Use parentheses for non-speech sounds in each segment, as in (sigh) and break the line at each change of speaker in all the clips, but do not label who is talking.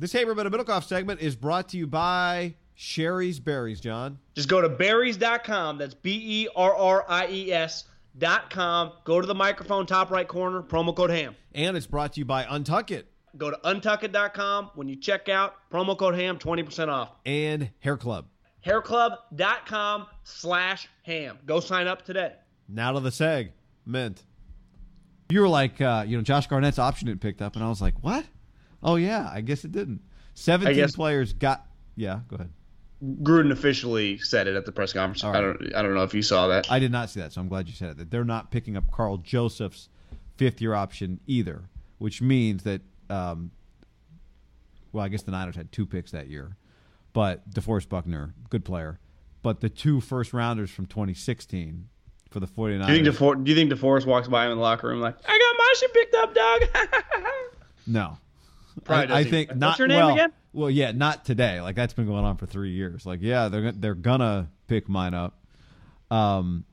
This Haberman and Middlekauff segment is brought to you by Shari's Berries, John.
Just go to berries.com. That's B E R R I E S.com. Go to the microphone, top right corner, promo code HAM.
And it's brought to you by Untuck It
Go to untuckit.com. When you check out, promo code HAM, 20% off.
and Hair Club.
Hairclub.com slash ham. Go sign up today.
Now to the seg. Mint. You were like, uh, you know, Josh Garnett's option didn't picked up, and I was like, what? Oh, yeah, I guess it didn't. 17
guess-
players got. Yeah, go ahead.
Gruden officially said it at the press conference.
All
I don't I don't know if you saw that.
I did not see that, so I'm glad you said it. That they're not picking up Karl Joseph's fifth year option either, which means that, um, well, I guess the Niners had two picks that year, but DeForest Buckner, good player, but the two first rounders from 2016 for the 49ers.
do you think DeFor- do you think DeForest walks by him in the locker room like, I got my shit picked up, dog? (laughs)
no.
Probably
I, I think
even-
not.
What's your name
well,
again?
Well, yeah, not today. Like that's been going on for three years. Like, yeah, they're they're gonna pick mine up. Um,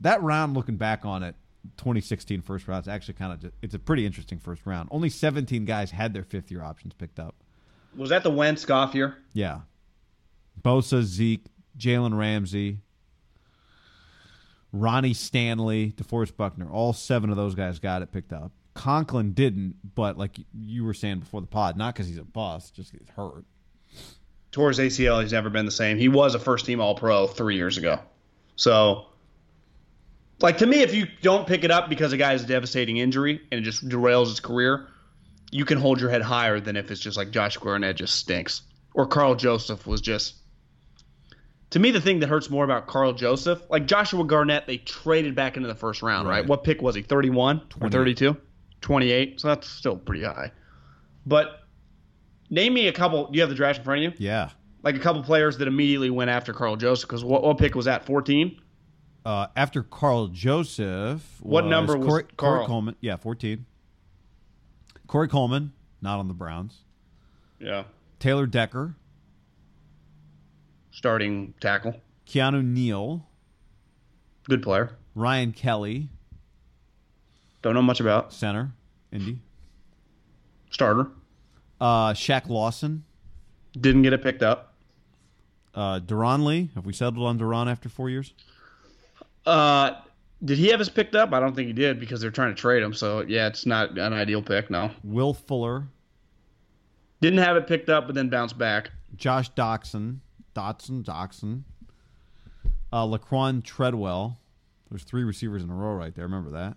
that round, looking back on it, 2016 first round, it's actually kind of it's a pretty interesting first round. Only 17 guys had their fifth year options picked up.
Was that the Wentz Goff year?
Yeah, Bosa, Zeke, Jalen Ramsey, Ronnie Stanley, DeForest Buckner. All seven of those guys got it picked up. Conklin didn't, but like you were saying before the pod, not because he's a bust, just he's hurt.
Towards ACL. He's never been the same. He was a first team All Pro three years ago. So, like to me, if you don't pick it up because a guy has a devastating injury and it just derails his career, you can hold your head higher than if it's just like Josh Garnett just stinks or Karl Joseph was just. To me, the thing that hurts more about Karl Joseph, like Joshua Garnett, they traded back into the first round, right?
Right.
What pick was he? 31 or 32? 28. So that's still pretty high. But name me a couple. Do you have the draft in front of you?
Yeah.
like a couple players that immediately went after Karl Joseph because what, what pick was that? 14?
Uh, after Karl Joseph,
What number was
Corey, Corey
Carl?
Coleman? Yeah, 14. Corey Coleman, not on the Browns.
Yeah.
Taylor Decker,
Starting tackle.
Keanu Neal,
Good player.
Ryan Kelly,
Don't know much about.
center, Indy.
Starter.
Uh, Shaq Lawson,
Didn't get it picked up.
uh, Darron Lee. Have we settled on Duran after four years?
Uh, did he have his picked up? I don't think he did because they're trying to trade him. So, yeah, it's not an ideal pick, no.
Will Fuller,
Didn't have it picked up, but then bounced back.
Josh Doctson, Dotson, Doctson, uh, Laquan Treadwell. There's three receivers in a row right there. Remember that.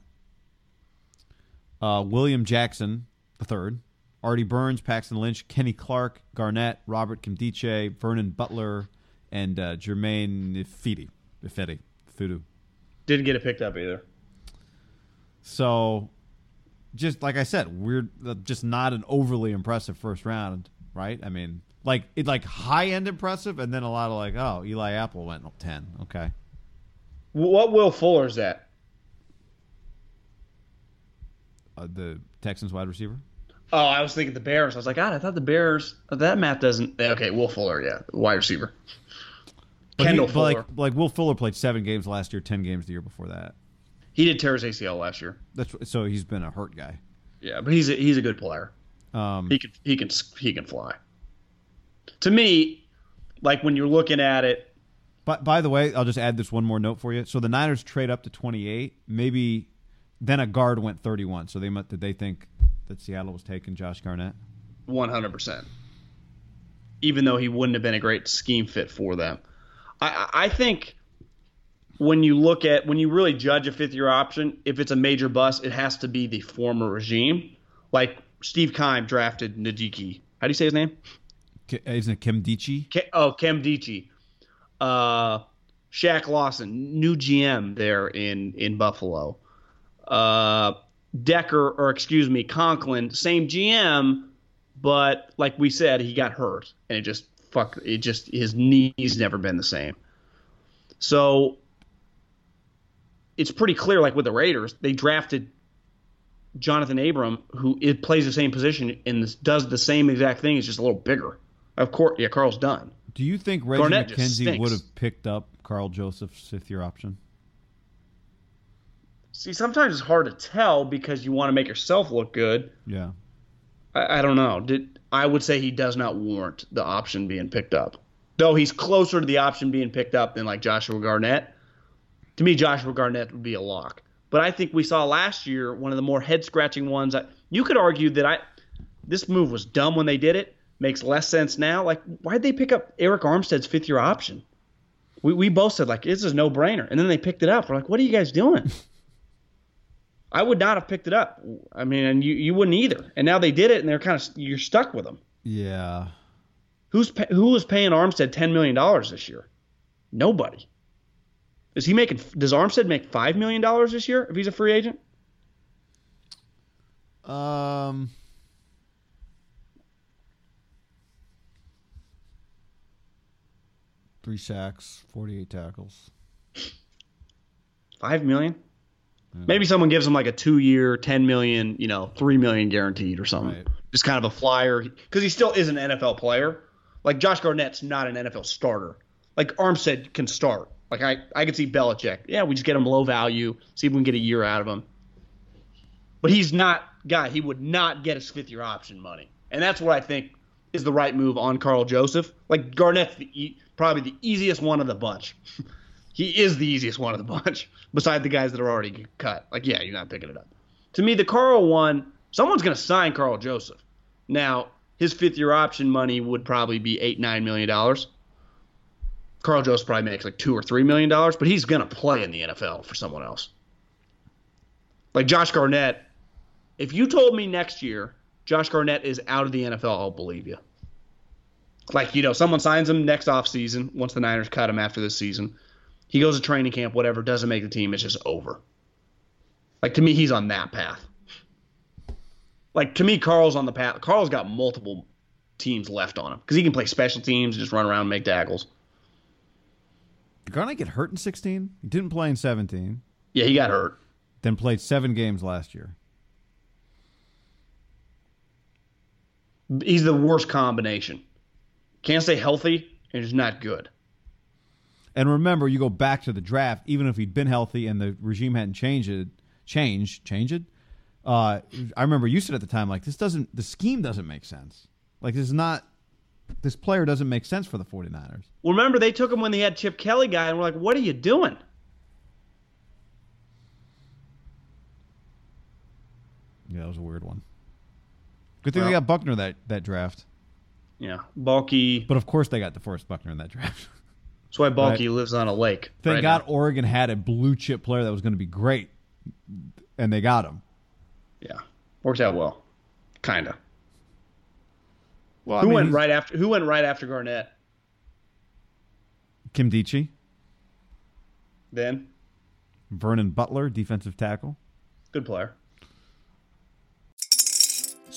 Uh, William Jackson, the third. Artie Burns, Paxton Lynch, Kenny Clark, Garnett, Robert Nkemdiche, Vernon Butler, and uh, Germain Ifedi. Ifedi. Fudu.
Didn't get it picked up either.
So, just like I said, we're uh, just not an overly impressive first round, right? I mean, like it like high end impressive, and then a lot of like, oh, Eli Apple went ten. Okay,
What Will Fuller's that?
Uh, the Texans wide receiver.
Oh, I was thinking the Bears. I was like, God, I thought the Bears. That math doesn't. Okay, Will Fuller, yeah, wide receiver. (laughs)
But he-
Kendall
but
Fuller.
like like Will Fuller played seven games last year, ten games the year before that.
he did tear his ACL last year.
That's so he's been a hurt guy.
Yeah, but he's a, he's a good player.
Um,
He can he can he can fly. To me, like when you're looking at it,
But by the way, I'll just add this one more note for you. So the Niners trade up to 28. Maybe then a guard went 31. So they did they think that Seattle was taking Josh Garnett?
100%. Even though he wouldn't have been a great scheme fit for them. I, I think when you look at, when you really judge a fifth year option, if it's a major bust, it has to be the former regime. Like Steve Keim drafted Najiki. How do you say his name?
Ki- Isn't it Kim Dichie?
Ke- oh, Kem Dichie. Uh, Shaq Lawson, new GM there in, in Buffalo. Uh, Decker, or excuse me, Conklin, same GM, but like we said, he got hurt, and it just fuck, it just his knees never been the same. So it's pretty clear, like with the Raiders, they drafted Johnathan Abram, who it plays the same position and does the same exact thing. It's just a little bigger. Of course, yeah, Karl's done.
Do you think Reggie
Garnett
McKenzie would have picked up Karl Joseph's fifth year option?
See, sometimes it's hard to tell because you want to make yourself look good.
Yeah.
I, I don't know. Did I would say he does not warrant the option being picked up, though he's closer to the option being picked up than like Joshua Garnett. To me, Joshua Garnett would be a lock. But I think we saw last year one of the more head scratching ones. I, you could argue that I this move was dumb when they did it. Makes less sense now. Like, why'd they pick up Arik Armstead's fifth year option? We, we both said like this is no brainer, and then they picked it up. We're like, what are you guys doing? (laughs) I would not have picked it up. I mean, and you, you wouldn't either. And now they did it, and they're kind of you're stuck with them.
Yeah.
Who's who was paying Armstead ten million dollars this year? Nobody. Is he making? Does Armstead make five million dollars this year if he's a free agent?
Um. Three sacks, 48 tackles.
Five million? Maybe someone gives him like a two-year, ten million, you know, three million guaranteed or something.
Right.
Just kind of a flyer because he still is an NFL player. Like Josh Garnett's not an NFL starter. Like Armstead can start. Like I, I could see Belichick. Yeah, we just get him low value, see if we can get a year out of him. But he's not guy. He would not get his fifth-year option money, and that's what I think is the right move on Karl Joseph. Like Garnett's the e- probably the easiest one of the bunch. (laughs) he is the easiest one of the (laughs) bunch, beside the guys that are already cut. Like, yeah, you're not picking it up. To me, the Karl one, someone's going to sign Karl Joseph. Now, his fifth year option money would probably be eight, nine million dollars. Karl Joseph probably makes like two or three million dollars, but he's going to play in the NFL for someone else. Like Josh Garnett, if you told me next year Josh Garnett is out of the NFL, I'll believe you. Like, you know, someone signs him next offseason once the Niners cut him after this season. He goes to training camp, whatever, doesn't make the team, it's just over. Like, to me, he's on that path. Like, to me, Karl's on the path. Karl's got multiple teams left on him because he can play special teams and just run around and make tackles.
Did Garnett get hurt in 16? He didn't play in 17.
Yeah, he got hurt.
Then played seven games last year.
He's the worst combination. Can't stay healthy and he's not good.
And remember, you go back to the draft. Even if he'd been healthy and the regime hadn't changed it, changed, changed it. Uh, I remember you said at the time, like this doesn't, the scheme doesn't make sense. Like this is not, this player doesn't make sense for the 49ers.
Well, remember, they took him when they had Chip Kelly guy, and we're like, what are you doing?
Yeah, that was a weird one. Good thing they got Buckner that that draft.
Yeah, bulky.
But of course they got DeForest Buckner in that draft. (laughs)
That's why Bulky lives on a lake.
Thank
right
God
now.
Oregon had a blue chip player that was going to be great, and they got him.
Yeah, worked out well, kinda.
Well, I
Who
mean,
went right after? Who went right after Garnett?
Kim Dichie,
Then
Vernon Butler, defensive tackle.
good player.